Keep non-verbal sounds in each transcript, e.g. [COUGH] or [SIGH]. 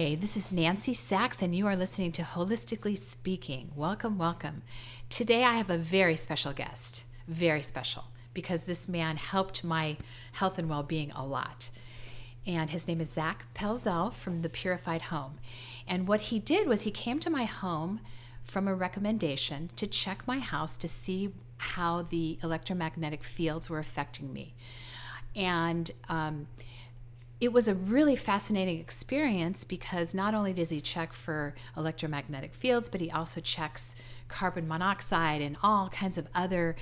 Hi, this is Nancy Sachs, and you are listening to Holistically Speaking. Welcome, welcome. Today I have a very special guest, very special, because this man helped my health and well being a lot. And his name is Zach Pelzel from The Purified Home. And what he did was he came to my home from a recommendation to check my house to see how the electromagnetic fields were affecting me. And um, it was a really fascinating experience because not only does he check for electromagnetic fields, but he also checks carbon monoxide and all kinds of other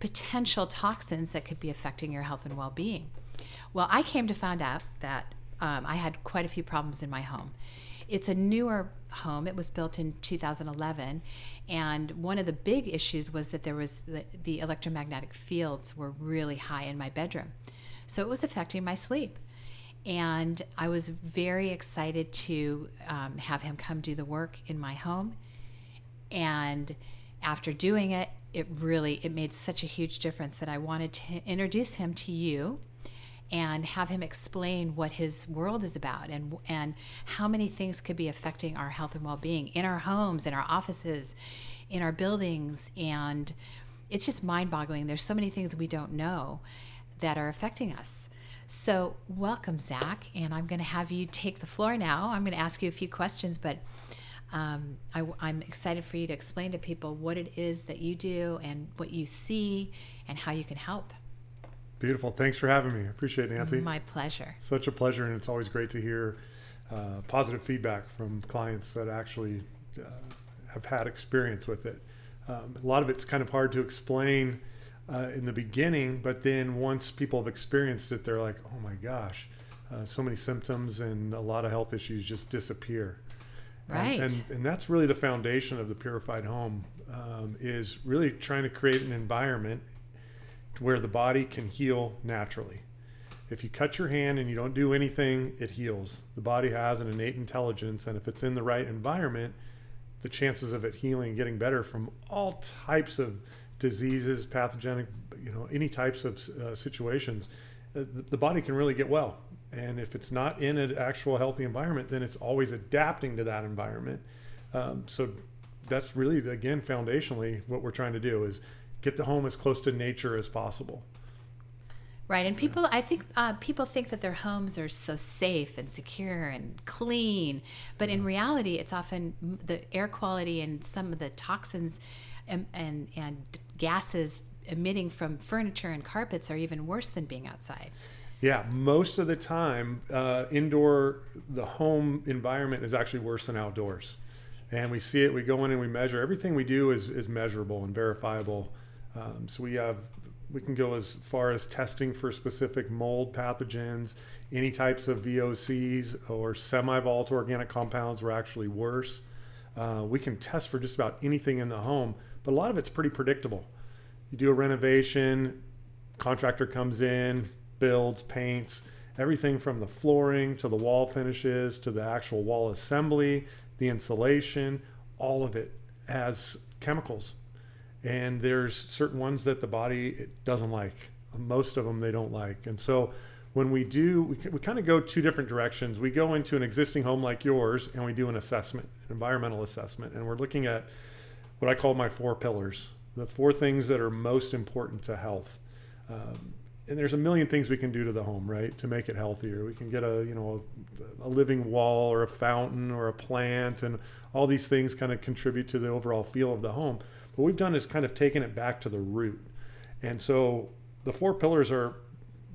potential toxins that could be affecting your health and well being. Well, I came to find out that um, I had quite a few problems in my home. It's a newer home. It was built in 2011, and one of the big issues was that there was the, the electromagnetic fields were really high in my bedroom, so it was affecting my sleep. And I was very excited to um, have him come do the work in my home. And after doing it, it really it made such a huge difference that I wanted to introduce him to you and have him explain what his world is about and and how many things could be affecting our health and well-being in our homes, in our offices, in our buildings and it's just mind-boggling. There's so many things we don't know that are affecting us. So, welcome, Zach, and I'm going to have you take the floor now. I'm going to ask you a few questions, but um, I, I'm excited for you to explain to people what it is that you do and what you see and how you can help. Beautiful. Thanks for having me. I appreciate it, Nancy. My pleasure. Such a pleasure, and it's always great to hear uh, positive feedback from clients that actually uh, have had experience with it. Um, a lot of it's kind of hard to explain uh, in the beginning, but then once people have experienced it, they're like, "Oh my gosh!" Uh, so many symptoms and a lot of health issues just disappear. Right. And, and, and that's really the foundation of the purified home um, is really trying to create an environment where the body can heal naturally. If you cut your hand and you don't do anything, it heals. The body has an innate intelligence, and if it's in the right environment, the chances of it healing and getting better from all types of diseases, pathogenic, you know, any types of uh, situations, uh, the, the body can really get well. And if it's not in an actual healthy environment, then it's always adapting to that environment. Um, so that's really, again, foundationally what we're trying to do is get the home as close to nature as possible. Right, and people, I think uh, people think that their homes are so safe and secure and clean, but in reality, it's often the air quality and some of the toxins and, and, and gases emitting from furniture and carpets are even worse than being outside. Yeah, most of the time, uh, indoor, the home environment is actually worse than outdoors. And we see it, we go in and we measure. Everything we do is, is measurable and verifiable. Um, so we have, we can go as far as testing for specific mold pathogens, any types of VOCs or semi volatile organic compounds were actually worse. Uh, we can test for just about anything in the home, but a lot of it's pretty predictable. You do a renovation, contractor comes in, builds, paints, everything from the flooring to the wall finishes to the actual wall assembly, the insulation, all of it has chemicals. And there's certain ones that the body doesn't like. Most of them they don't like. And so when we do, we, we kind of go two different directions. We go into an existing home like yours and we do an assessment, an environmental assessment. And we're looking at what I call my four pillars, the four things that are most important to health. Um, and there's a million things we can do to the home, right, to make it healthier. We can get a you know a, a, living wall or a fountain or a plant, and all these things kind of contribute to the overall feel of the home. But what we've done is kind of taken it back to the root, and so the four pillars are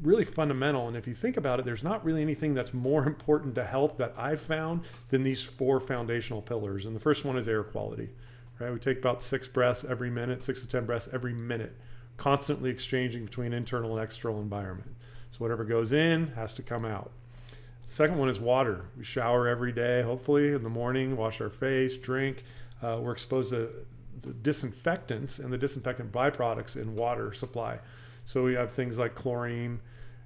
really fundamental. And if you think about it, there's not really anything that's more [LAUGHS] important to health that I've found than these four foundational pillars. And the first one is air quality. Right, we take about six breaths every minute, six to ten breaths every minute constantly exchanging between internal and external environment. So whatever goes in has to come out. The second one is water. We shower every day, hopefully in the morning, wash our face, drink. Uh, we're exposed to the disinfectants and the disinfectant byproducts in water supply. So we have things like chlorine.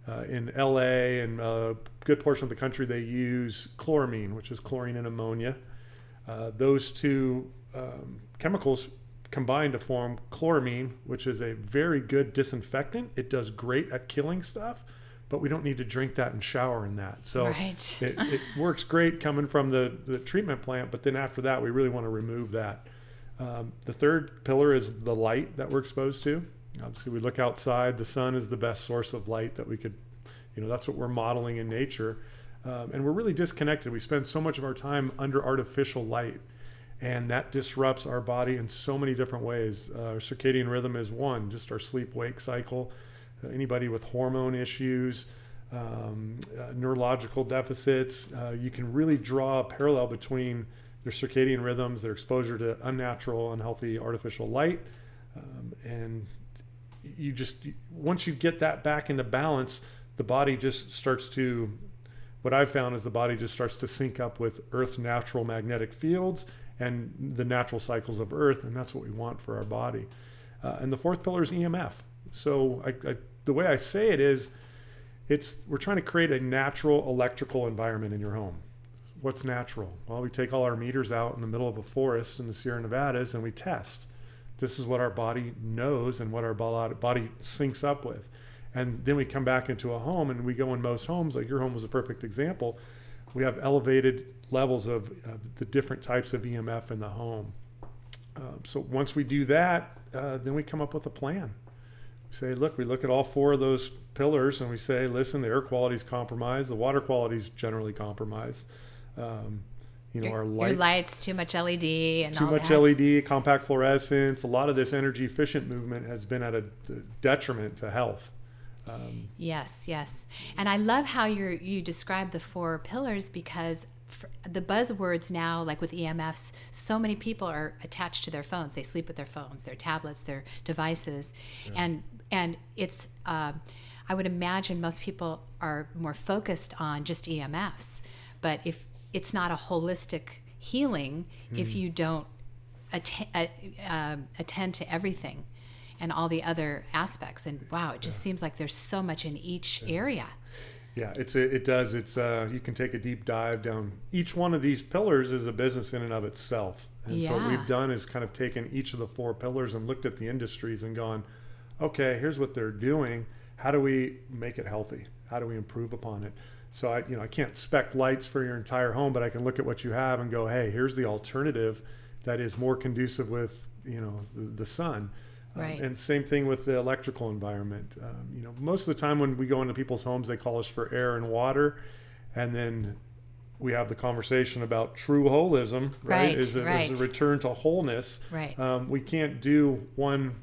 Uh, in LA and a good portion of the country, they use chloramine, which is chlorine and ammonia. Uh, those two um, chemicals combine to form chloramine, which is a very good disinfectant. It does great at killing stuff, but we don't need to drink that and shower in that. So Right. it, it [LAUGHS] works great coming from the, the treatment plant, but then after that, we really want to remove that. Um, the third pillar is the light that we're exposed to. Obviously, we look outside. The sun is the best source of light that we could, you know, that's what we're modeling in nature. Um, and we're really disconnected. We spend so much of our time under artificial light, and that disrupts our body in so many different ways. Uh, our circadian rhythm is one, just our sleep wake cycle. Uh, anybody with hormone issues, um, uh, neurological deficits, uh, you can really draw a parallel between their circadian rhythms, their exposure to unnatural, unhealthy, artificial light, um, and you just once you get that back into balance, the body just starts to. What I've found is the body just starts to sync up with Earth's natural magnetic fields and the natural cycles of Earth, and that's what we want for our body. Uh, and the fourth pillar is EMF. So I, I, the way I say it is, it's we're trying to create a natural electrical environment in your home. What's natural? Well, we take all our meters out in the middle of a forest in the Sierra Nevadas and we test. This is what our body knows and what our body syncs up with. And then we come back into a home and we go in most homes, like your home was a perfect example. We have elevated levels of, of the different types of EMF in the home. Uh, so once we do that, uh, then we come up with a plan. We say, look, we look at all four of those pillars and we say, listen, the air quality is compromised, the water quality is generally compromised. Um, you know, your, our light, lights, too much LED, and too much that. LED, compact fluorescence. A lot of this energy efficient movement has been at a detriment to health. Um, Yes, yes. And I love how you you describe the four pillars because the buzzwords now, like with EMFs, so many people are attached to their phones. They sleep with their phones, their tablets, their devices, and and it's. Uh, I would imagine most people are more focused on just EMFs, but if it's not a holistic healing, if you don't atten- uh, uh, attend to everything and all the other aspects. And wow, it just seems like there's so much in each area. Yeah, it's it does. It's uh, you can take a deep dive down. Each one of these pillars is a business in and of itself. And so what we've done is kind of taken each of the four pillars and looked at the industries and gone, okay, here's what they're doing. How do we make it healthy? How do we improve upon it? So I, you know, I can't spec lights for your entire home, but I can look at what you have and go, hey, here's the alternative that is more conducive with, you know, the, the sun. Um, and same thing with the electrical environment. Um, you know, most of the time when we go into people's homes, they call us for air and water, and then we have the conversation about true holism, right? Right, is, a, right. is a return to wholeness. Right. Um, we can't do one.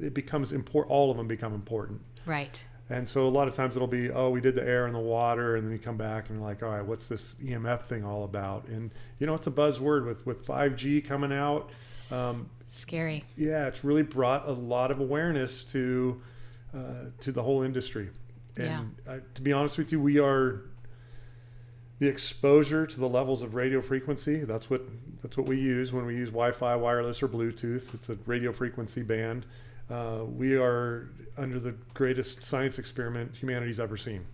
It becomes important. All of them become important. Right. And so a lot of times it'll be, oh, we did the air and the water, and then you come back and you're like, all right, what's this EMF thing all about? And you know, it's a buzzword with with 5G coming out. Um, Scary. yeah, it's really brought a lot of awareness to uh, to the whole industry. And uh, to be honest with you, we are the exposure to the levels of radio frequency. That's what that's what we use when we use Wi-Fi, wireless, or Bluetooth. It's a radio frequency band. Uh, we are under the greatest science experiment humanity's ever seen,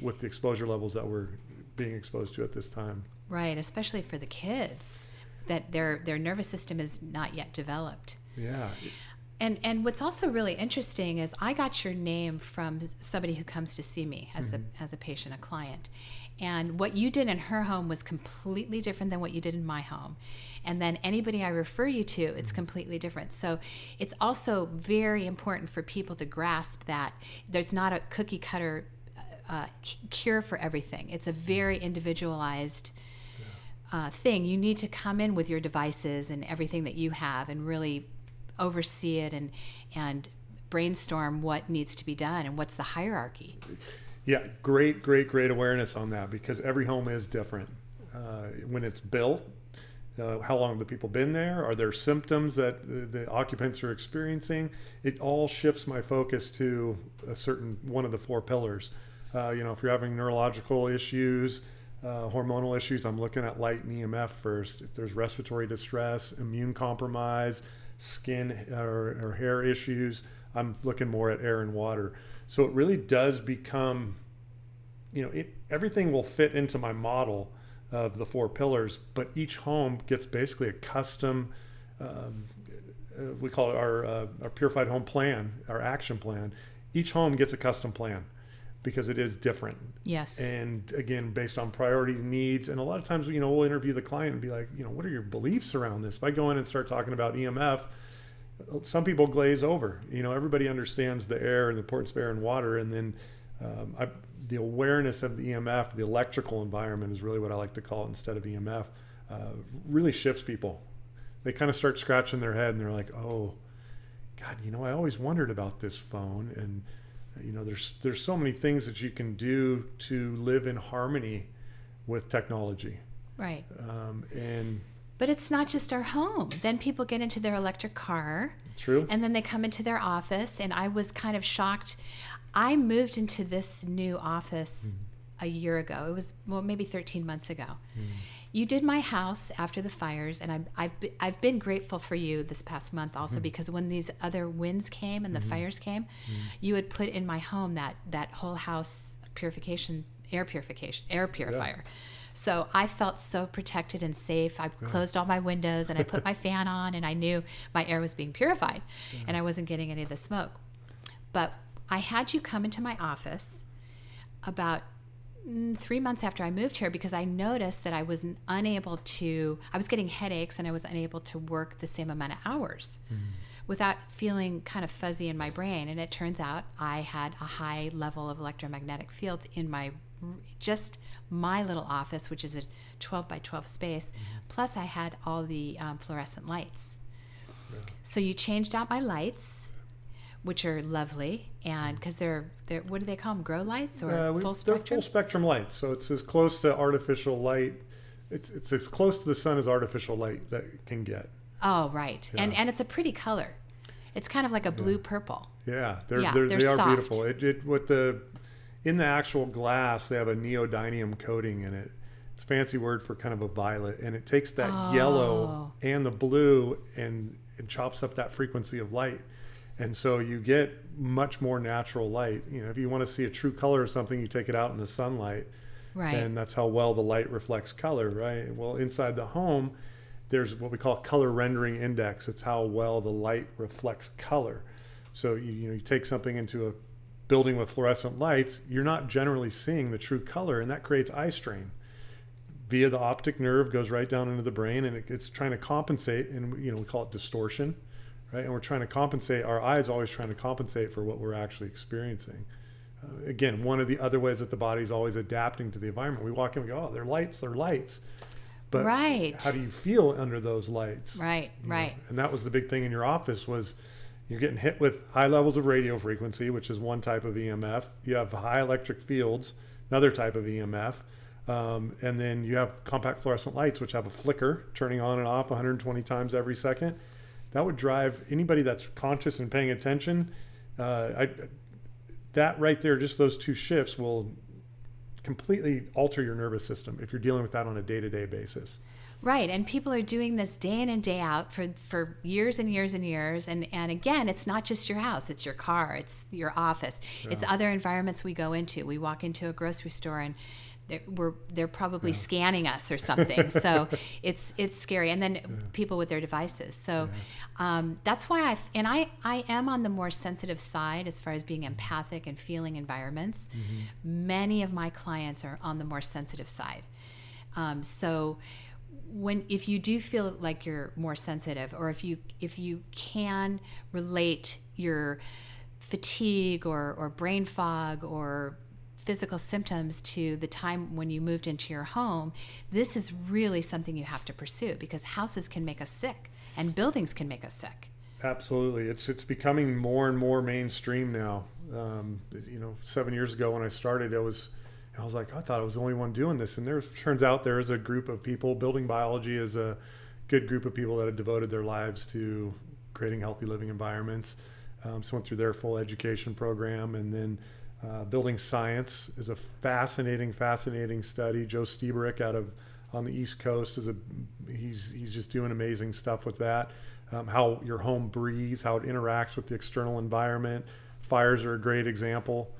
with the exposure levels that we're being exposed to at this time. Right. Especially for the kids, that their their nervous system is not yet developed. Yeah, And and what's also really interesting is I got your name from somebody who comes to see me as a mm-hmm. as a patient, a client. And what you did in her home was completely different than what you did in my home. And then anybody I refer you to, it's mm-hmm. completely different. So it's also very important for people to grasp that there's not a cookie cutter uh, uh cure for everything. It's a very individualized uh, thing. You need to come in with your devices and everything that you have and really oversee it and and brainstorm what needs to be done and what's the hierarchy. Yeah, great, great, great awareness on that because every home is different. Uh, when it's built, uh, how long have the people been there? Are there symptoms that the, the occupants are experiencing? It all shifts my focus to a certain one of the four pillars. Uh, you know, if you're having neurological issues, uh, hormonal issues, I'm looking at light and EMF first. If there's respiratory distress, immune compromise, skin or, or hair issues, I'm looking more at air and water. So it really does become, you know, it, everything will fit into my model of the four pillars, but each home gets basically a custom. Um, uh, we call it our uh, our purified home plan, our action plan. Each home gets a custom plan because it is different. Yes. And again, based on priorities, needs, and a lot of times, you know, we'll interview the client and be like, you know, what are your beliefs around this? If I go in and start talking about EMF, some people glaze over. You know, everybody understands the air and the importance of air and water, and then um, I, the awareness of the EMF, the electrical environment, is really what I like to call it instead of EMF. Uh, really shifts people. They kind of start scratching their head, and they're like, "Oh, God, you know, I always wondered about this phone." And you know, there's there's so many things that you can do to live in harmony with technology. Right. Um, and but it's not just our home. Then people get into their electric car. True. And then they come into their office, and I was kind of shocked. I moved into this new office mm. a year ago. It was well, maybe 13 months ago. Mm. You did my house after the fires, and I, I've I've been grateful for you this past month also mm. because when these other winds came and the mm-hmm. fires came, mm. you had put in my home that that whole house purification, air purification, air purifier. Yeah so I felt so protected and safe. I yeah. closed all my windows and I put my [LAUGHS] fan on, and I knew my air was being purified yeah. and I wasn't getting any of the smoke. But I had you come into my office about three months after I moved here because I noticed that I was unable to, I was getting headaches and I was unable to work the same amount of hours. Mm-hmm without feeling kind of fuzzy in my brain. And it turns out I had a high level of electromagnetic fields in my just my little office, which is a 12 by 12 space. Mm-hmm. Plus, I had all the um, fluorescent lights. Yeah. So you changed out my lights, which are lovely, and because mm-hmm. they're they're what do they call them? Grow lights or uh, full spectrum? They're full spectrum lights, so it's as close to artificial light. It's it's as close to the sun as artificial light that can get. Oh right, yeah. and and it's a pretty color. It's kind of like a blue yeah. purple. Yeah, they're, yeah, they're, they're they are beautiful. It, it what the in the actual glass, they have a neodymium coating in it. It's a fancy word for kind of a violet, and it takes that oh. yellow and the blue and it chops up that frequency of light. And so you get much more natural light. You know, if you want to see a true color of something, you take it out in the sunlight. Right. And that's how well the light reflects color, right? Well, inside the home, there's what we call color rendering index. It's how well the light reflects color. So you, you know, you take something into a building with fluorescent lights, you're not generally seeing the true color, and that creates eye strain. Via the optic nerve goes right down into the brain, and it, it's trying to compensate, and you know we call it distortion, right? And we're trying to compensate. Our eyes always trying to compensate for what we're actually experiencing. Uh, again, one of the other ways that the body's always adapting to the environment. We walk in, we go, "Oh, they're lights, they're lights." But right. how do you feel under those lights? Right, you right. Know? And that was the big thing in your office was you're getting hit with high levels of radio frequency, which is one type of EMF. You have high electric fields, another type of EMF. Um, and then you have compact fluorescent lights, which have a flicker turning on and off 120 times every second. That would drive anybody that's conscious and paying attention. Uh, I, that right there, just those two shifts will completely alter your nervous system if you're dealing with that on a day to day basis. Right, and people are doing this day in and day out for for years and years and years. And and again, it's not just your house; it's your car, it's your office, yeah. it's other environments we go into. We walk into a grocery store and. They're, we're they're probably yeah. scanning us or something, [LAUGHS] so it's it's scary. And then yeah. people with their devices, so um, that's why I and I I am on the more sensitive side as far as being empathic and feeling environments. Mm-hmm. Many of my clients are on the more sensitive side, um, so when if you do feel like you're more sensitive or if you if you can relate your fatigue or, or brain fog or physical symptoms to the time when you moved into your home this is really something you have to pursue because houses can make us sick and buildings can make us sick absolutely it's it's becoming more and more mainstream now um, you know seven years ago when i started it was I was like, I thought I was the only one doing this. And there turns out there is a group of people. Building biology is a good group of people that have devoted their lives to creating healthy living environments. Um, so went through their full education program, and then uh, building science is a fascinating, fascinating study. Joe Lstiburek out of on the East Coast is a he's he's just doing amazing stuff with that. Um, how your home breathes, how it interacts with the external environment. Fires are a great example.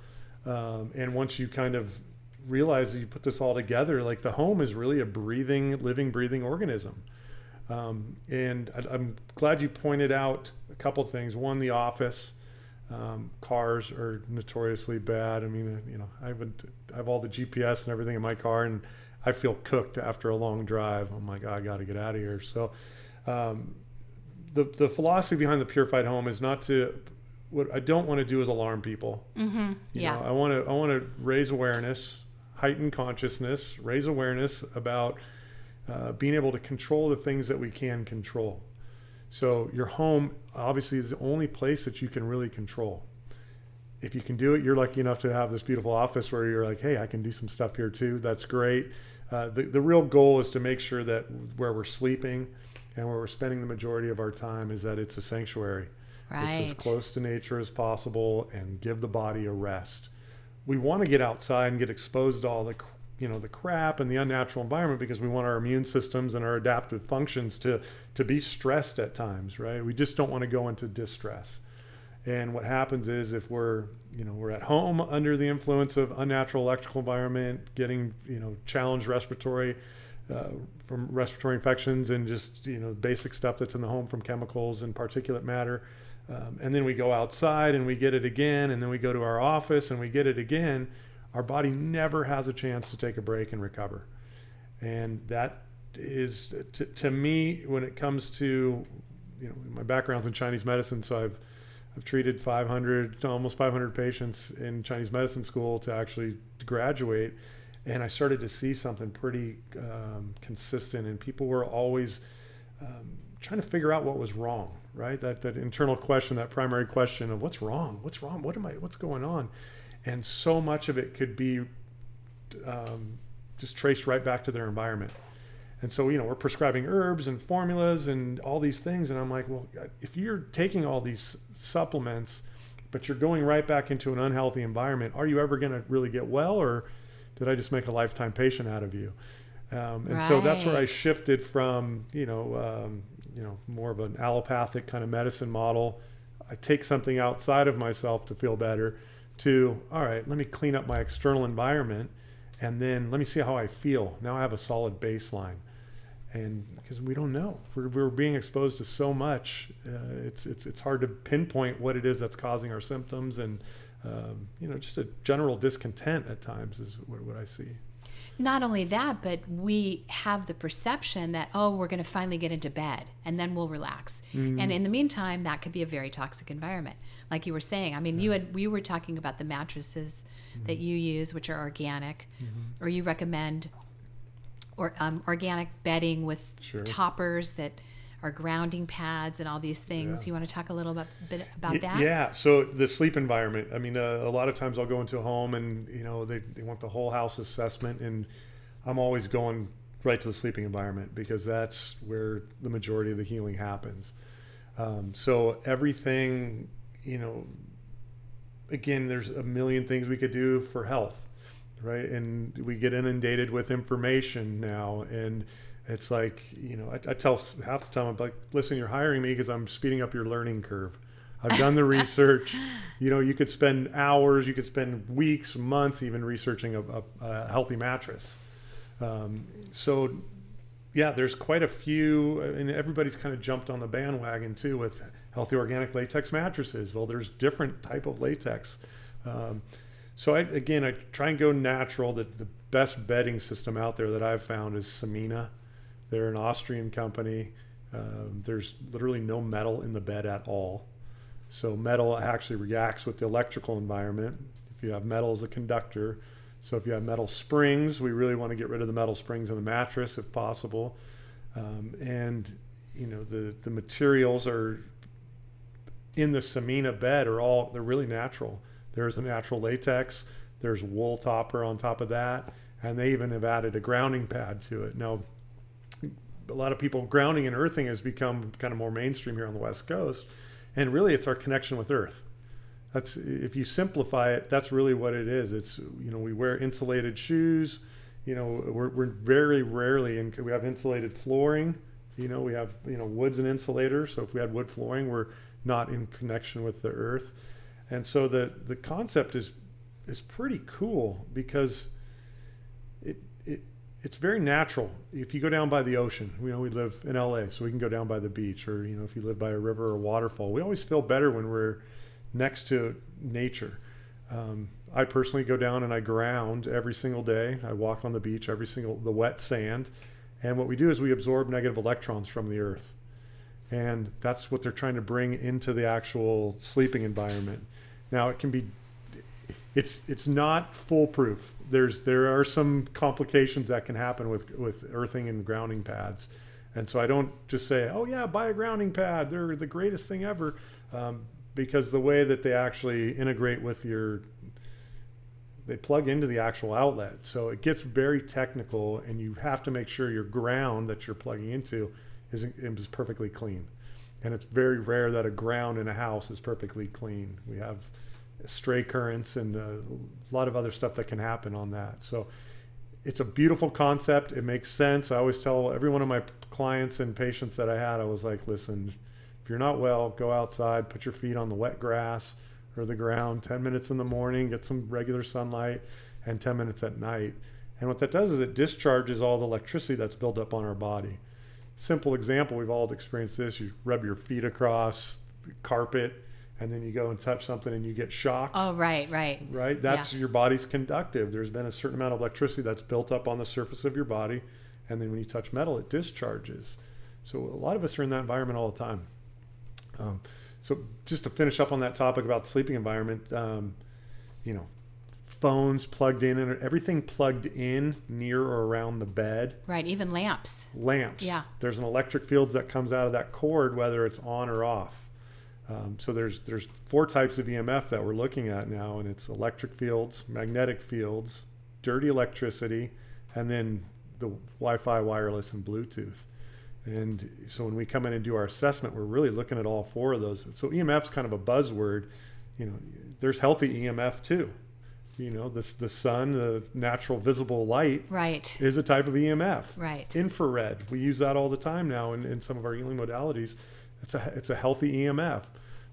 Um, and once you kind of realize that you put this all together, like the home is really a breathing, living, breathing organism. Um, and I, am glad you pointed out a couple things. One, the office. Um, cars are notoriously bad. I mean, you know, I would I have all the GPS and everything in my car, and I feel cooked after a long drive. I'm like, I got to get out of here. So, um, the the philosophy behind the purified home is not to what I don't want to do is alarm people. Mm-hmm. You Yeah. know, I want to I want to raise awareness, heighten consciousness, raise awareness about uh, being able to control the things that we can control. So your home obviously is the only place that you can really control. If you can do it, you're lucky enough to have this beautiful office where you're like, hey, I can do some stuff here too. That's great. Uh, the, the real goal is to make sure that where we're sleeping and where we're spending the majority of our time is that it's a sanctuary. Right. It's as close to nature as possible and give the body a rest. We want to get outside and get exposed to all the you know the crap and the unnatural environment because we want our immune systems and our adaptive functions to to be stressed at times, right? We just don't want to go into distress. And what happens is if we're, you know, we're at home under the influence of unnatural electrical environment, getting, you know, challenged respiratory uh, from respiratory infections and just, you know, basic stuff that's in the home from chemicals and particulate matter. Um, and then we go outside and we get it again, and then we go to our office and we get it again. Our body never has a chance to take a break and recover. And that is, to, to me, when it comes to, you know, my background's in Chinese medicine, so I've I've treated 500, almost 500 patients in Chinese medicine school to actually graduate, and I started to see something pretty um, consistent. And people were always um, trying to figure out what was wrong, right? That that internal question, that primary question of what's wrong, what's wrong, what am I, what's going on, and so much of it could be um, just traced right back to their environment. And so, you know, we're prescribing herbs and formulas and all these things. And I'm like, well, if you're taking all these supplements, but you're going right back into an unhealthy environment, are you ever going to really get well? Or did I just make a lifetime patient out of you? Um, and so that's where I shifted from, you know, um, you know, more of an allopathic kind of medicine model. I take something outside of myself to feel better to, all right, let me clean up my external environment and then let me see how I feel. Now I have a solid baseline. And because we don't know, we're, we're being exposed to so much, uh, it's, it's, it's hard to pinpoint what it is that's causing our symptoms and, um, you know, just a general discontent at times is what, what I see. Not only that, but we have the perception that, oh, we're going to finally get into bed and then we'll relax. Mm-hmm. And in the meantime, that could be a very toxic environment. Like you were saying, I mean, you had we were talking about the mattresses Mm-hmm. that you use, which are organic, or you recommend or um, organic bedding with Sure. toppers that are grounding pads and all these things. Yeah. You want to talk a little bit, bit about Y- that? Yeah. So the sleep environment. I mean, uh, a lot of times I'll go into a home and you know they, they want the whole house assessment, and I'm always going right to the sleeping environment because that's where the majority of the healing happens. Um, so everything, you know, again, there's a million things we could do for health, right? And we get inundated with information now, and it's like, you know, I, I tell half the time, I'm like, listen, you're hiring me because I'm speeding up your learning curve. I've done the research. [LAUGHS] You know, you could spend hours, you could spend weeks, months, even researching a, a, a healthy mattress. Um, so, yeah, there's quite a few, and everybody's kind of jumped on the bandwagon too with healthy organic latex mattresses. Well, there's different type of latex. Um, so I, again, I try and go natural. The, the best bedding system out there that I've found is Samina. They're an Austrian company. Um, there's literally no metal in the bed at all. So metal actually reacts with the electrical environment. If you have metal as a conductor, so if you have metal springs, we really want to get rid of the metal springs in the mattress if possible. Um, and you know the the materials are in the Samina bed are all they're really natural. There's a natural latex. There's wool topper on top of that, and they even have added a grounding pad to it. Now, a lot of people grounding and earthing has become kind of more mainstream here on the West Coast, and really it's our connection with Earth. That's if you simplify it, that's really what it is. It's you know we wear insulated shoes. You know we're, we're very rarely in. We have insulated flooring. You know we have you know wood's and insulators. So if we had wood flooring, we're not in connection with the earth. And so the the concept is is pretty cool because it it it's very natural. If you go down by the ocean, you know we live in LA, so we can go down by the beach, or you know if you live by a river or waterfall, we always feel better when we're next to nature. Um, I personally go down and I ground every single day. I walk on the beach every single the wet sand, and what we do is we absorb negative electrons from the earth, and that's what they're trying to bring into the actual sleeping environment. Now it can be, it's it's not foolproof. There's there are some complications that can happen with with earthing and grounding pads, and so I don't just say, oh yeah, buy a grounding pad. They're the greatest thing ever. Um, because the way that they actually integrate with your they plug into the actual outlet so it gets very technical and you have to make sure your ground that you're plugging into is, is perfectly clean and it's very rare that a ground in a house is perfectly clean we have stray currents and uh, a lot of other stuff that can happen on that so it's a beautiful concept it makes sense i always tell every one of my clients and patients that i had i was like listen if you're not well, go outside, put your feet on the wet grass or the ground 10 minutes in the morning, get some regular sunlight, and 10 minutes at night. And what that does is it discharges all the electricity that's built up on our body. Simple example, we've all experienced this. You rub your feet across carpet and then you go and touch something and you get shocked. Oh, right, right. Right? That's yeah. your body's conductive. There's been a certain amount of electricity that's built up on the surface of your body. And then when you touch metal, it discharges. So a lot of us are in that environment all the time. Um, so just to finish up on that topic about the sleeping environment, um, you know, phones plugged in and everything plugged in near or around the bed. Right, even lamps. Lamps. Yeah. There's an electric field that comes out of that cord, whether it's on or off. Um, so there's there's four types of EMF that we're looking at now, and it's electric fields, magnetic fields, dirty electricity, and then the Wi-Fi, wireless, and Bluetooth. And so when we come in and do our assessment, we're really looking at all four of those. So EMF is kind of a buzzword. You know, there's healthy EMF too. You know, this the sun, the natural visible light, right, is a type of EMF. Right. Infrared, we use that all the time now in, in some of our healing modalities. It's a it's a healthy EMF.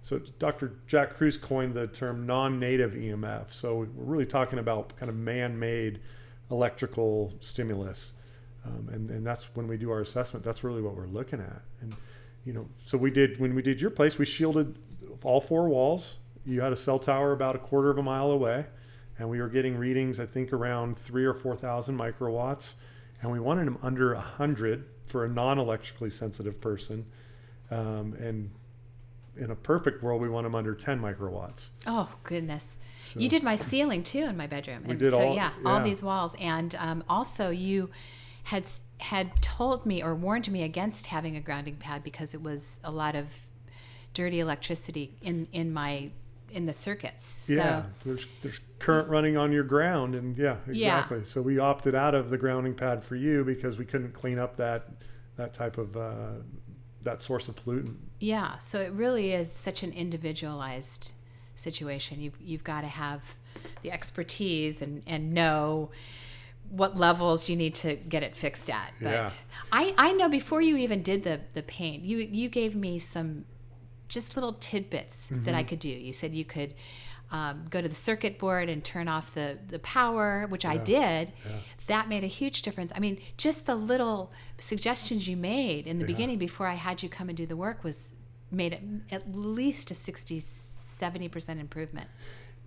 So Dr. Jack Kruse coined the term non-native EMF. So we're really talking about kind of man-made electrical stimulus. Um, and, and that's when we do our assessment, that's really what we're looking at. And, you know, so we did, when we did your place, we shielded all four walls. You had a cell tower about a quarter of a mile away, and we were getting readings, I think, around three or 4,000 microwatts. And we wanted them under 100 for a non electrically sensitive person. Um, and in a perfect world, we want them under 10 microwatts. Oh goodness! So, you did my ceiling too in my bedroom, and we did so all, yeah, yeah, all these walls, and um, also you had had told me or warned me against having a grounding pad because it was a lot of dirty electricity in in my in the circuits. Yeah, so, there's there's current running on your ground, and yeah, exactly. Yeah. So we opted out of the grounding pad for you because we couldn't clean up that that type of uh, that source of pollutant. Yeah, so it really is such an individualized situation. You've you've got to have the expertise and and know what levels you need to get it fixed at. But yeah. I, I know before you even did the, the paint, you, you gave me some just little tidbits mm-hmm. that I mm-hmm. could do. You said you could um, go to the circuit board and turn off the, the power, which yeah. I did. Yeah. That made a huge difference. I mean, just the little suggestions you made in the beginning before I had you come and do the work was made at least a 60, 70% improvement.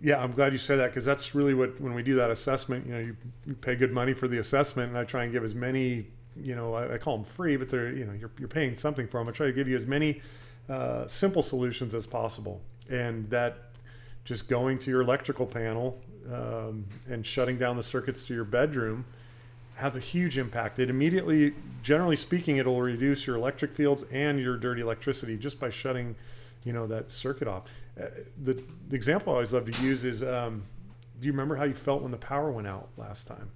Yeah, I'm glad you said that because that's really what when we do that assessment, you know, you, you, pay good money for the assessment, and I try and give as many, you know, I, I call them free, but they're you know you're, you're paying something for them. I try to give you as many uh, simple solutions as possible, and that just going to your electrical panel um, and shutting down the circuits to your bedroom has a huge impact. It immediately, generally speaking, it'll reduce your electric fields and your dirty electricity just by shutting you know that circuit off. Uh, the, the example I always love to use is, um, do you remember how you felt when the power went out last time?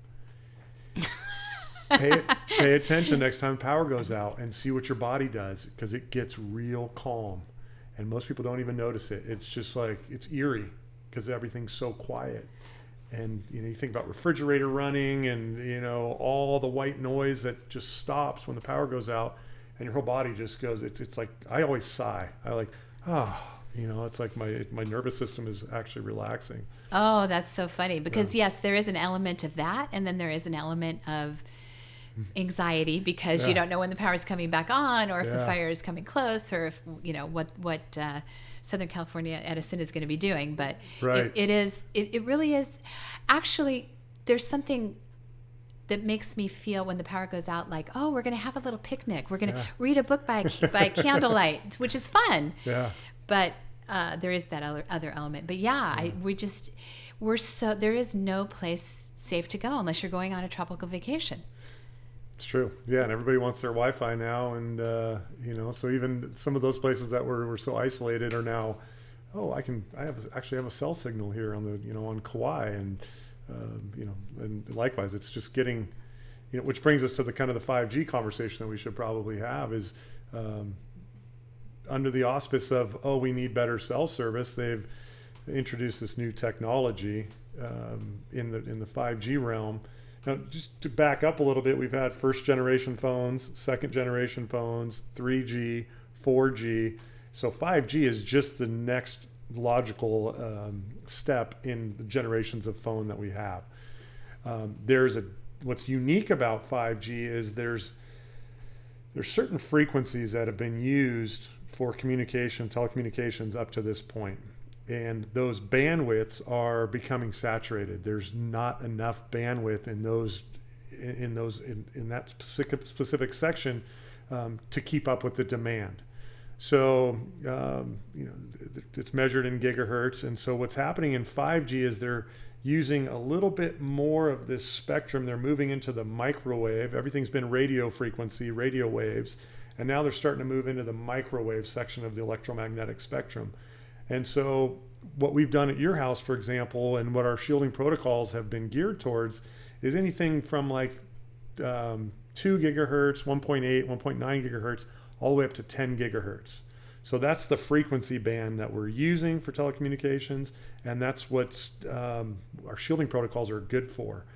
pay, pay attention next time power goes out and see what your body does because it gets real calm, and most people don't even notice it. It's just like it's eerie because everything's so quiet and you know you think about refrigerator running and you know all the white noise that just stops when the power goes out and your whole body just goes it's it's like i always sigh i like oh, you know, it's like my my nervous system is actually relaxing. Oh, that's so funny because yeah. yes, there is an element of that, and then there is an element of anxiety because yeah. you don't know when the power is coming back on, or if yeah. the fire is coming close, or if you know what what uh, Southern California Edison is going to be doing, but Right. it, it is it, it really is actually there's something that makes me feel when the power goes out like oh we're going to have a little picnic we're going to Yeah. read a book by by [LAUGHS] candlelight which is fun Yeah. but uh, there is that other other element but yeah I, we just we're so there is no place safe to go unless you're going on a tropical vacation It's true. Yeah, and everybody wants their Wi-Fi now, and uh, you know, so even some of those places that were, were so isolated are now, oh, I can, I have actually have a cell signal here on the, you know, on Kauai, and um, you know, and likewise, it's just getting, you know, which brings us to the kind of the 5G conversation that we should probably have is. Um, under the auspice of oh we need better cell service they've introduced this new technology um, in the in the 5G realm now just to back up a little bit we've had first generation phones second generation phones 3G 4G so 5G is just the next logical um, step in the generations of phone that we have um, there's a what's unique about 5G is there's there's certain frequencies that have been used for communication, telecommunications up to this point. And those bandwidths are becoming saturated. There's not enough bandwidth in those in, those in, in that specific specific section um, to keep up with the demand. So um, you know it's measured in gigahertz, and so what's happening in 5G is they're using a little bit more of this spectrum. They're moving into the microwave. Everything's been radio frequency, radio waves, and now they're starting to move into the microwave section of the electromagnetic spectrum. And so what we've done at your house, for example, and what our shielding protocols have been geared towards is anything from like um, 2 gigahertz, 1.8, 1.9 gigahertz, all the way up to 10 gigahertz. So that's the frequency band that we're using for telecommunications, and that's what um, our shielding protocols are good for.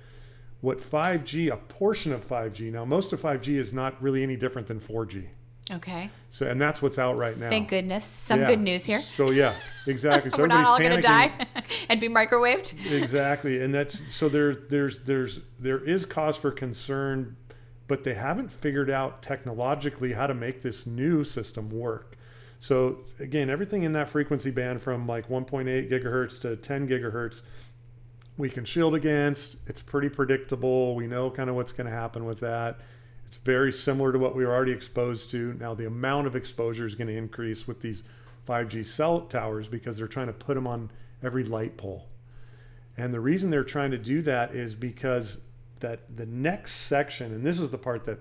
What 5G, a portion of 5G, now most of 5G is not really any different than 4G. Okay. So, and that's what's out right now. thank goodness. Some Yeah. good news here. So yeah, exactly. So [LAUGHS] we're not all going to die [LAUGHS] and be microwaved. Exactly. And that's so there there's there's there is cause for concern but they haven't figured out technologically how to make this new system work. So again everything in that frequency band from like 1.8 gigahertz to 10 gigahertz we can shield against. It's pretty predictable. We know kind of what's going to happen with that it's very similar to what we were already exposed to now the amount of exposure is going to increase with these 5g cell towers because they're trying to put them on every light pole and the reason they're trying to do that is because that the next section, and this is the part that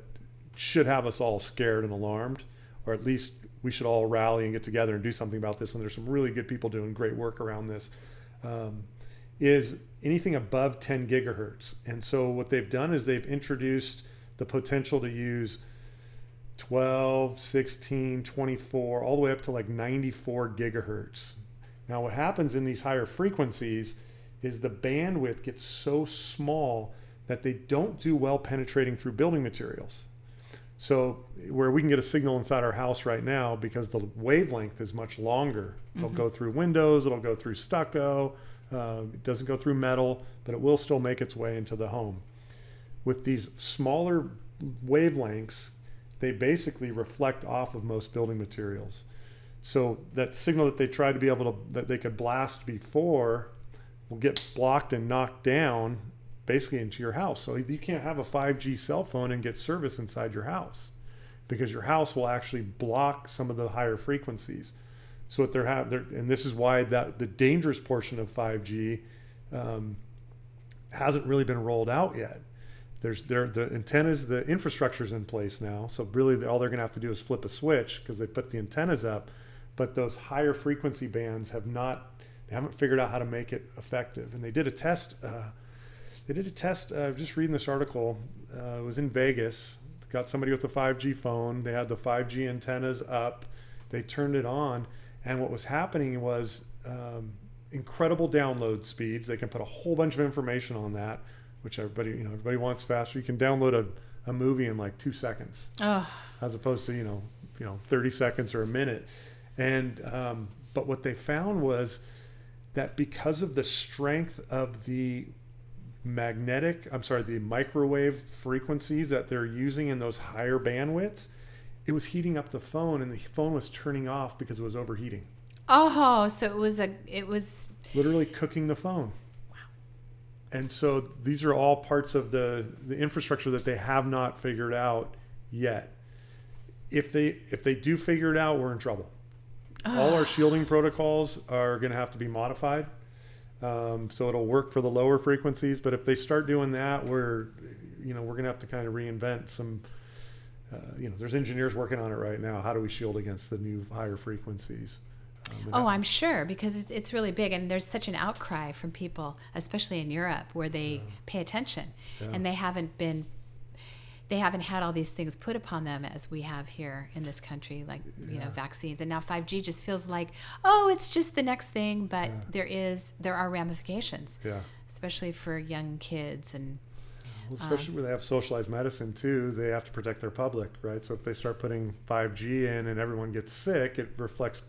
should have us all scared and alarmed, or at least we should all rally and get together and do something about this. And there's some really good people doing great work around this. Um, is anything above 10 gigahertz. And so what they've done is they've introduced the potential to use 12, 16, 24, all the way up to like 94 gigahertz. Now, what happens in these higher frequencies is the bandwidth gets so small that they don't do well penetrating through building materials. So, where we can get a signal inside our house right now, because the wavelength is much longer, it'll go through windows, it'll go through stucco, uh, it doesn't go through metal, but it will still make its way into the home. With these smaller wavelengths, they basically reflect off of most building materials. So that signal that they tried to be able to that they could blast before will get blocked and knocked down basically into your house. So you can't have a 5G cell phone and get service inside your house because your house will actually block some of the higher frequencies. So what they're have, they're, and this is why that the dangerous portion of 5G um, hasn't really been rolled out yet. There's there the antennas, the infrastructure's in place now. So really, all they're going to have to do is flip a switch because they put the antennas up. But those higher frequency bands have not, they haven't figured out how to make it effective. And they did a test. Uh, they did a test. i uh, just reading this article. Uh, it was in Vegas. Got somebody with a 5G phone. They had the 5G antennas up. They turned it on, and what was happening was um, incredible download speeds. They can put a whole bunch of information on that, which everybody you know everybody wants faster. You can download a, a movie in like two seconds, oh as opposed to you know you know 30 seconds or a minute. And um, but what they found was that because of the strength of the magnetic, I'm sorry, the microwave frequencies that they're using in those higher bandwidths, it was heating up the phone and the phone was turning off because it was overheating. Oh, so it was a it was literally cooking the phone. And so these are all parts of the the infrastructure that they have not figured out yet. If they if they do figure it out, we're in trouble. All our shielding protocols are going to have to be modified. Um, so it'll work for the lower frequencies, but if they start doing that, we're, you know, we're going to have to kind of reinvent some. Uh, you know, there's engineers working on it right now. How do we shield against the new higher frequencies? Um, oh, I'm sure because it's, it's really big, and there's such an outcry from people, especially in Europe, where they yeah. pay attention, yeah. and they haven't been they haven't had all these things put upon them as we have here in this country, like you know vaccines. And now 5G just feels like, oh, it's just the next thing. But yeah. there is there are ramifications, yeah. especially for young kids and. Well, especially um, where they have socialized medicine too, they have to protect their public, right? So if they start putting 5G in and everyone gets sick, it reflects,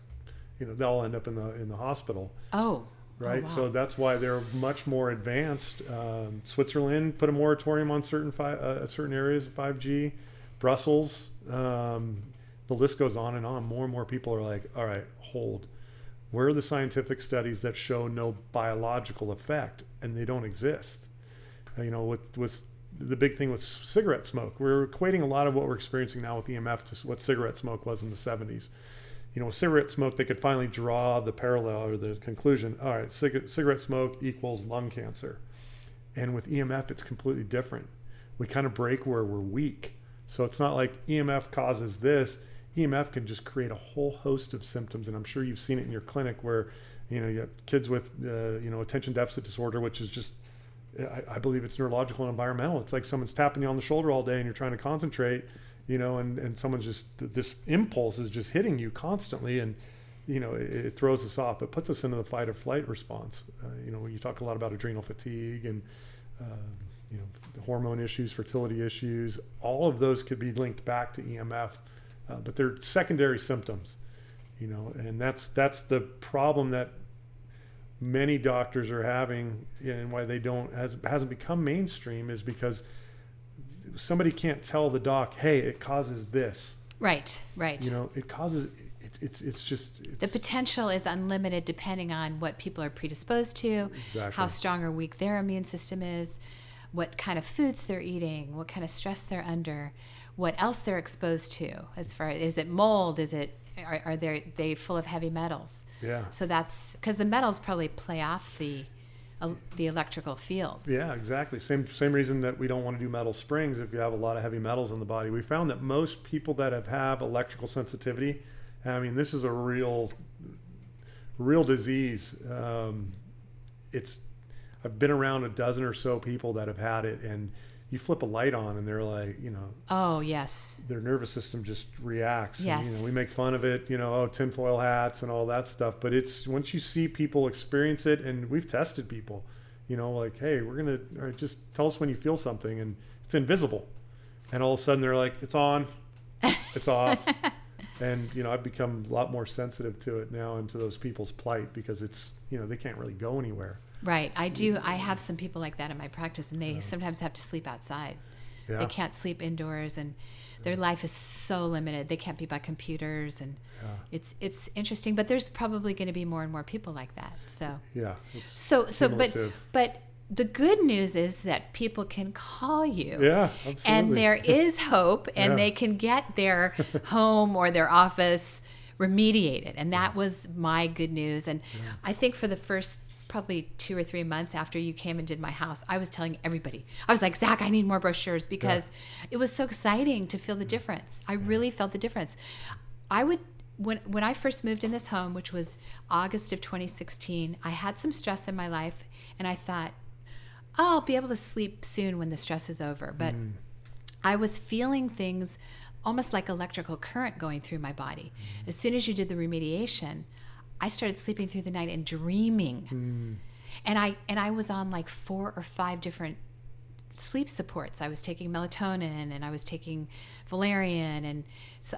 you know, they'll end up in the in the hospital. Oh, right? Oh, wow. So that's why they're much more advanced. Um, Switzerland put a moratorium on certain fi- uh, certain areas of 5G. Brussels, um, the list goes on and on. More and more people are like, all right, hold. Where are the scientific studies that show no biological effect? And they don't exist. Uh, you know, with, with the big thing with cigarette smoke, we're equating a lot of what we're experiencing now with EMF to what cigarette smoke was in the 70s you know, with cigarette smoke, they could finally draw the parallel or the conclusion. All right, cig- cigarette smoke equals lung cancer, and with EMF, it's completely different. We kind of break where we're weak, so it's not like EMF causes this. EMF can just create a whole host of symptoms, and I'm sure you've seen it in your clinic where, you know, you have kids with, uh, you know, attention deficit disorder, which is just I, I, believe it's neurological and environmental. It's like someone's tapping you on the shoulder all day and you're trying to concentrate you know, and, and someone's just, this impulse is just hitting you constantly. And, you know, it, it throws us off. It puts us into the fight or flight response. Uh, you know, you talk a lot about adrenal fatigue and, uh, you know, hormone issues, fertility issues, all of those could be linked back to EMF, uh, but they're secondary symptoms, you know, and that's, that's the problem that many doctors are having and why they don't, has, hasn't become mainstream is because somebody can't tell the doc, hey, it causes this. Right, right. You know, it causes it's it's it's just it's, the potential is unlimited depending on what people are predisposed to, exactly. how strong or weak their immune system is, what kind of foods they're eating, what kind of stress they're under, what else they're exposed to. As far as is it mold? Is it are, are they they full of heavy metals? Yeah. So that's because the metals probably play off the the electrical fields. Yeah, exactly. Same same reason that we don't want to do metal springs if you have a lot of heavy metals in the body. We found that most people that have have electrical sensitivity, I mean, this is a real real disease. Um, it's I've been around a dozen or so people that have had it, and you flip a light on and they're like, you know, oh yes, their nervous system just reacts. Yes, and, you know, we make fun of it, you know, oh tinfoil hats and all that stuff. But it's once you see people experience it, and we've tested people, you know, like, hey, we're gonna right, just tell us when you feel something, and it's invisible, and all of a sudden they're like, it's on, it's off. [LAUGHS] and you know i've become a lot more sensitive to it now and to those people's plight because it's you know they can't really go anywhere Right. I do. I have some people like that in my practice, and they yeah. sometimes have to sleep outside. Yeah. They can't sleep indoors, and their yeah. life is so limited. They can't be by computers, and it's it's interesting. But there's probably going to be more and more people like that. So yeah. So so but but the good news is that people can call you. Yeah, absolutely. And there [LAUGHS] is hope, and yeah. they can get their [LAUGHS] home or their office remediated. And that was my good news. And yeah. I think for the first probably two or three months after you came and did my house, I was telling everybody. I was like, Zach, I need more brochures because yeah. it was so exciting to feel the difference. I really felt the difference. I would when when I first moved in this home, which was August of 2016, I had some stress in my life, and I thought, oh, I'll be able to sleep soon when the stress is over. But mm. I was feeling things almost like electrical current going through my body. Mm. As soon as you did the remediation, I started sleeping through the night and dreaming. Mm. And I and I was on like four or five different sleep supports. I was taking melatonin and I was taking valerian and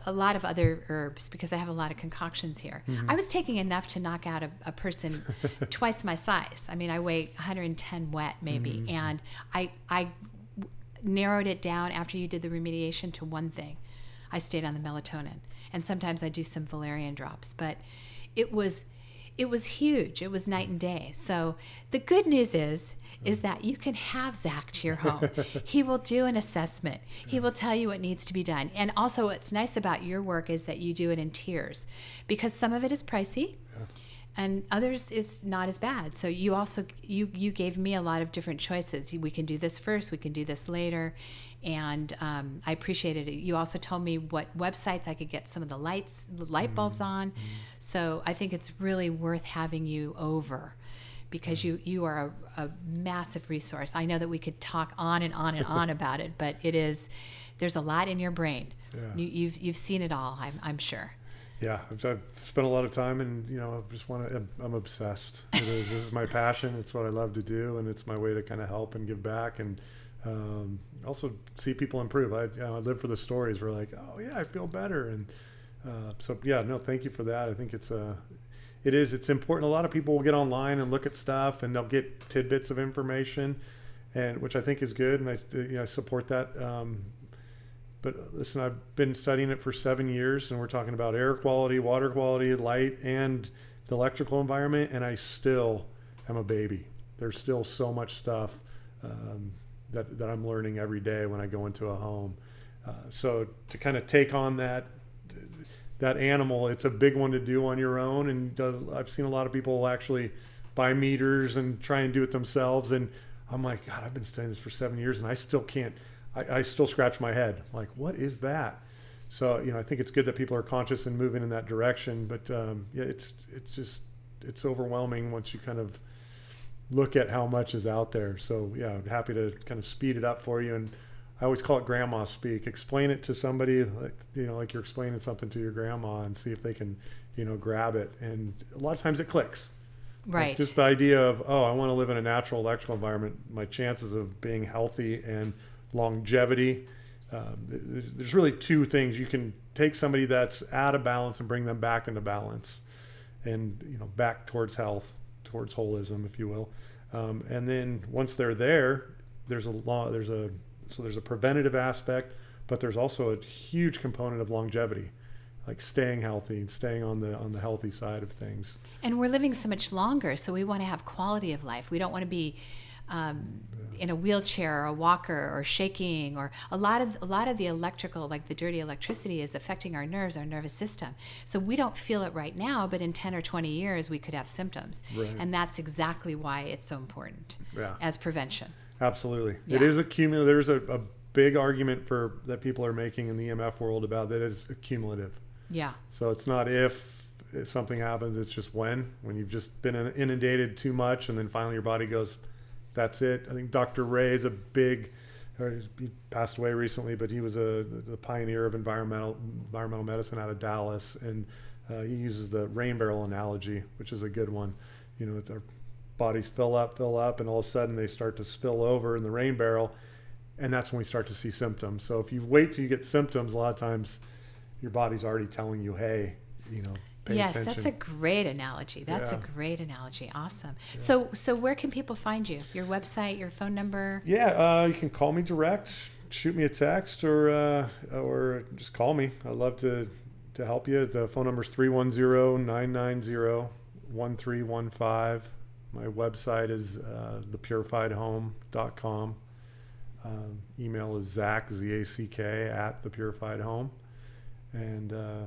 a lot of other herbs because I have a lot of concoctions here. Mm-hmm. I was taking enough to knock out a, a person [LAUGHS] twice my size. I mean, I weigh 110 wet maybe, mm-hmm. and I I narrowed it down after you did the remediation to one thing. I stayed on the melatonin, and sometimes I do some valerian drops, but it was it was huge. It was night and day. So the good news is is mm. that you can have Zach to your home. [LAUGHS] he will do an assessment. He will tell you what needs to be done. And also what's nice about your work is that you do it in tiers because some of it is pricey. And others is not as bad. So you also you you gave me a lot of different choices. We can do this first. We can do this later, and um, I appreciated it. You also told me what websites I could get some of the lights, the light bulbs on. So I think it's really worth having you over because you you are a, a massive resource. I know that we could talk on and on and [LAUGHS] on about it, but it is there's a lot in your brain. Yeah. You, you've you've seen it all. I'm I'm sure. Yeah, I've, I've spent a lot of time, and you know, I just want to. I'm obsessed. It is, this is my passion. It's what I love to do, and it's my way to kind of help and give back, and um, also see people improve. I, you know, I live for the stories. Where like, oh yeah, I feel better, and uh, so yeah, no, thank you for that. I think it's a, it is. It's important. A lot of people will get online and look at stuff, and they'll get tidbits of information, and which I think is good, and I, you know, support that. Um, but listen, I've been studying it for seven years, and we're talking about air quality, water quality, light, and the electrical environment, and I still am a baby. There's still so much stuff um, that, that I'm learning every day when I go into a home. Uh, so to kind of take on that that animal, it's a big one to do on your own, and I've seen a lot of people actually buy meters and try and do it themselves, and I'm like, God, I've been studying this for seven years, and I still can't. I, I still scratch my head, like, what is that? So you know, I think it's good that people are conscious and moving in that direction. But um, yeah, it's it's just it's overwhelming once you kind of look at how much is out there. So yeah, I'm happy to kind of speed it up for you. And I always call it grandma speak. Explain it to somebody like you know, like you're explaining something to your grandma, and see if they can you know grab it. And a lot of times it clicks. Like, Right. just the idea of oh, I want to live in a natural electrical environment. My chances of being healthy and longevity. Um, there's, really two things you can take somebody that's out of balance and bring them back into balance, and you know back towards health, towards holism, if you will. Um, and then once they're there, there's a law. There's a so there's a preventative aspect, but there's also a huge component of longevity, like staying healthy and staying on the on the healthy side of things. And we're living so much longer, so we want to have quality of life. We don't want to be um, in a wheelchair or a walker or shaking or a lot of a lot of the electrical, like the dirty electricity, is affecting our nerves, our nervous system. So we don't feel it right now, but in ten or twenty years, we could have symptoms, Right. and that's exactly why it's so important Yeah. as prevention. Absolutely. It Yeah. is a cumulative. There's a, a big argument for that people are making in the EMF world about that it's cumulative. Yeah, So it's not if something happens, it's just when. When you've just been inundated too much, and then finally your body goes, "That's it." I think Dr. Rea is a big. He passed away recently, but he was a the pioneer of environmental environmental medicine out of Dallas, and uh, he uses the rain barrel analogy, which is a good one. You know, it's our bodies fill up, fill up, and all of a sudden they start to spill over in the rain barrel, and that's when we start to see symptoms. So if you wait till you get symptoms, a lot of times your body's already telling you, "Hey, you know, yes, attention." that's a great analogy. That's Yeah. a great analogy. Awesome. So, so where can people find you? Your website, your phone number? Yeah, uh, you can call me direct, shoot me a text, or uh, or just call me. I'd love to to help you. The phone number is 310-990-1315. My website is uh, thepurifiedhome.com. Um, email is Zach Z A C K at thepurifiedhome, and uh,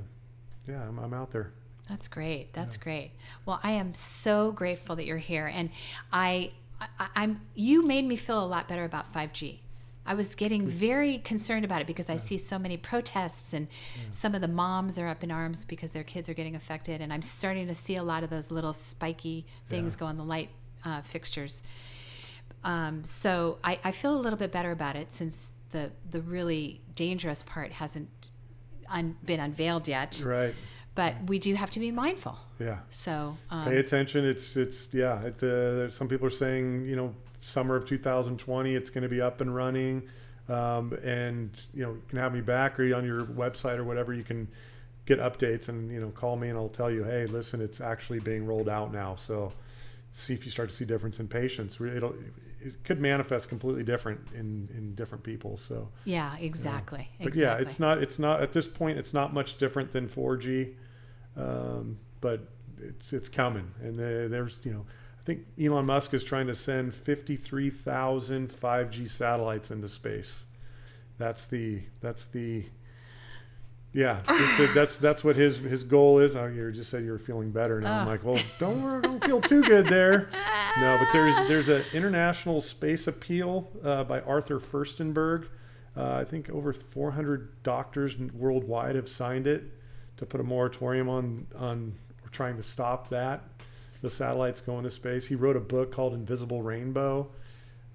yeah, I'm, I'm out there. That's great. That's great. Well, I am so grateful that you're here, and I, I, I'm. You made me feel a lot better about 5G. I was getting very concerned about it because I see so many protests, and some of the moms are up in arms because their kids are getting affected, and I'm starting to see a lot of those little spiky things Yeah. go on the light uh, fixtures. Um, so I, I feel a little bit better about it since the the really dangerous part hasn't un, been unveiled yet. Right. But we do have to be mindful. Yeah. So um, pay attention. It's it's yeah it, uh, some people are saying you know summer of 2020 it's going to be up and running. Um, and you know you can have me back or on your website or whatever you can get updates and you know call me and i'll tell you hey listen it's actually being rolled out now. So see if you start to see difference in patients. It'll it could manifest completely different in in different people so yeah, exactly. but exactly. yeah, it's not. It's not at this point. It's not much different than 4G, um, but it's it's coming, and the, there's you know I think Elon Musk is trying to send 53,000 5G satellites into space. That's the that's the yeah, just, [LAUGHS] that's that's what his his goal is. Oh, you just said you were feeling better now. I'm Oh. like, well, don't worry, don't feel too good there. No, but there's [LAUGHS] there's an international space appeal uh, by Arthur Firstenberg. Uh, I think over 400 doctors worldwide have signed it to put a moratorium on on trying to stop that the satellites going to space. He wrote a book called Invisible Rainbow,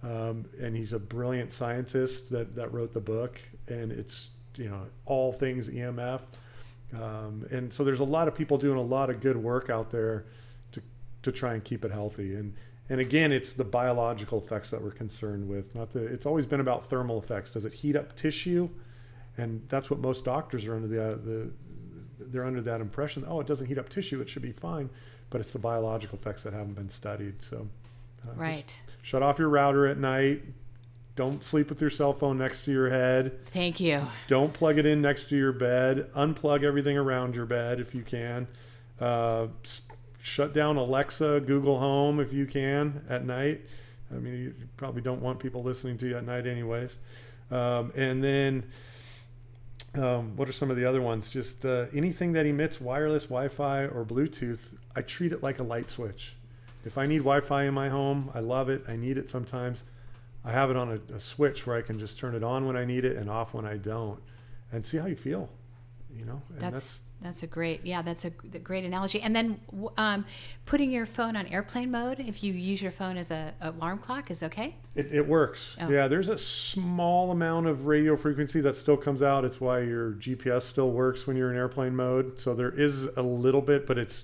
um, and he's a brilliant scientist that that wrote the book, and it's you know all things EMF, um, and so there's a lot of people doing a lot of good work out there to to try and keep it healthy and. And again, it's the biological effects that we're concerned with. Not the. It's always been about thermal effects. Does it heat up tissue? And that's what most doctors are under the, uh, the they're under that impression. Oh, it doesn't heat up tissue. It should be fine. But it's the biological effects that haven't been studied. So, uh, Right. shut off your router at night. Don't sleep with your cell phone next to your head. Thank you. Don't plug it in next to your bed. Unplug everything around your bed if you can. Uh, shut down Alexa, Google Home if you can at night. I mean, you probably don't want people listening to you at night, anyways. Um, and then, um, what are some of the other ones? Just uh, anything that emits wireless, Wi Fi, or Bluetooth, I treat it like a light switch. If I need Wi Fi in my home, I love it. I need it sometimes. I have it on a, a switch where I can just turn it on when I need it and off when I don't, and see how you feel. You know, and That's that's a great yeah that's a great analogy. And then um, putting your phone on airplane mode if you use your phone as a alarm clock is okay. It, it works. Oh. Yeah, there's a small amount of radio frequency that still comes out. It's why your GPS still works when you're in airplane mode. So there is a little bit, but it's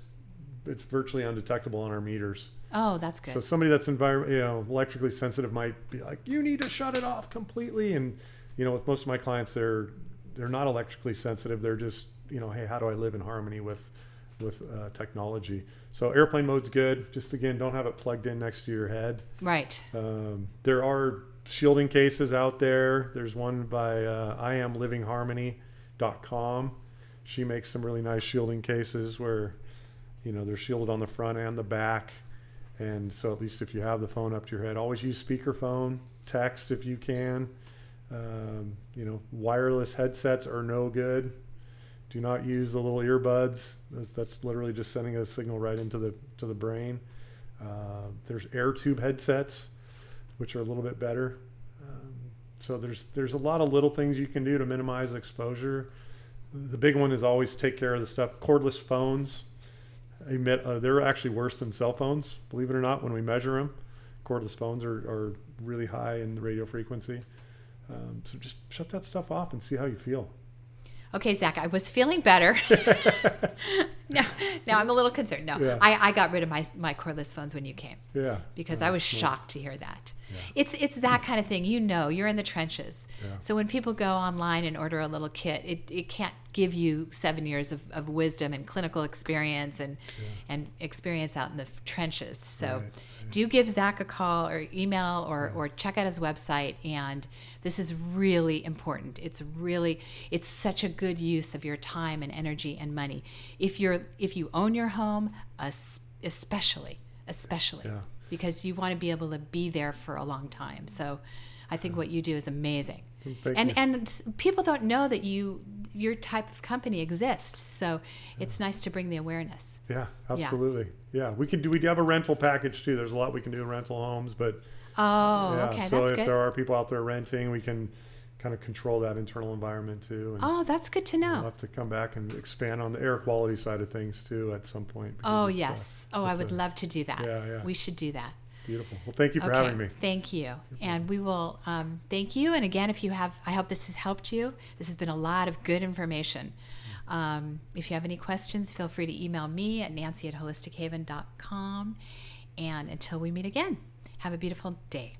it's virtually undetectable on our meters. Oh, that's good. So somebody that's envir- you know electrically sensitive might be like, you need to shut it off completely. And you know, with most of my clients, they're they're not electrically sensitive. They're just you know, hey, how do I live in harmony with with uh, technology? So airplane mode's good. Just again, don't have it plugged in next to your head. right. Um, there are shielding cases out there. There's one by uh, IamLivingHarmony.com. She makes some really nice shielding cases where, you know, they're shielded on the front and the back. And so at least if you have the phone up to your head, always use speakerphone, text if you can. Um, you know, wireless headsets are no good. Do not use the little earbuds. That's, that's literally just sending a signal right into the to the brain. Uh, there's air tube headsets, which are a little bit better. Um, so there's there's a lot of little things you can do to minimize exposure. The big one is always take care of the stuff. Cordless phones emit uh, they're actually worse than cell phones, believe it or not. When we measure them, cordless phones are, are really high in radio frequency. Um, so just shut that stuff off and see how you feel. Okay, Zach, I was feeling better. [LAUGHS] [LAUGHS] now, now I'm a little concerned. No, Yeah. I, I got rid of my my cordless phones when you came Yeah, because I was shocked to hear that. Yeah. It's it's that kind of thing. You know, you're in the trenches. Yeah. So when people go online and order a little kit, it, it can't give you seven years of, of wisdom and clinical experience and and experience out in the trenches. So right. Do give Zach a call or email or, or check out his website. And this is really important. It's really it's such a good use of your time and energy and money. If you're if you own your home, especially especially Yeah. because you want to be able to be there for a long time. So I think what you do is amazing. Thank and you. and people don't know that you your type of company exists. So it's nice to bring the awareness. Yeah, Yeah. absolutely. Yeah. we can do. We do have a rental package too. There's a lot we can do in rental homes, but Oh, yeah. okay, so that's if good. there are people out there renting, we can kind of control that internal environment too. And Oh, that's good to we'll know. have to come back and expand on the air quality side of things too at some point. Oh uh, yes. Oh, I would a- love to do that. Yeah, yeah. We should do that. Beautiful. Well, thank you for okay. having me. Thank you. And we will um, thank you. And again, if you have, I hope this has helped you. This has been a lot of good information. Um, if you have any questions, feel free to email me at nancy at holistichaven.com. And until we meet again, have a beautiful day.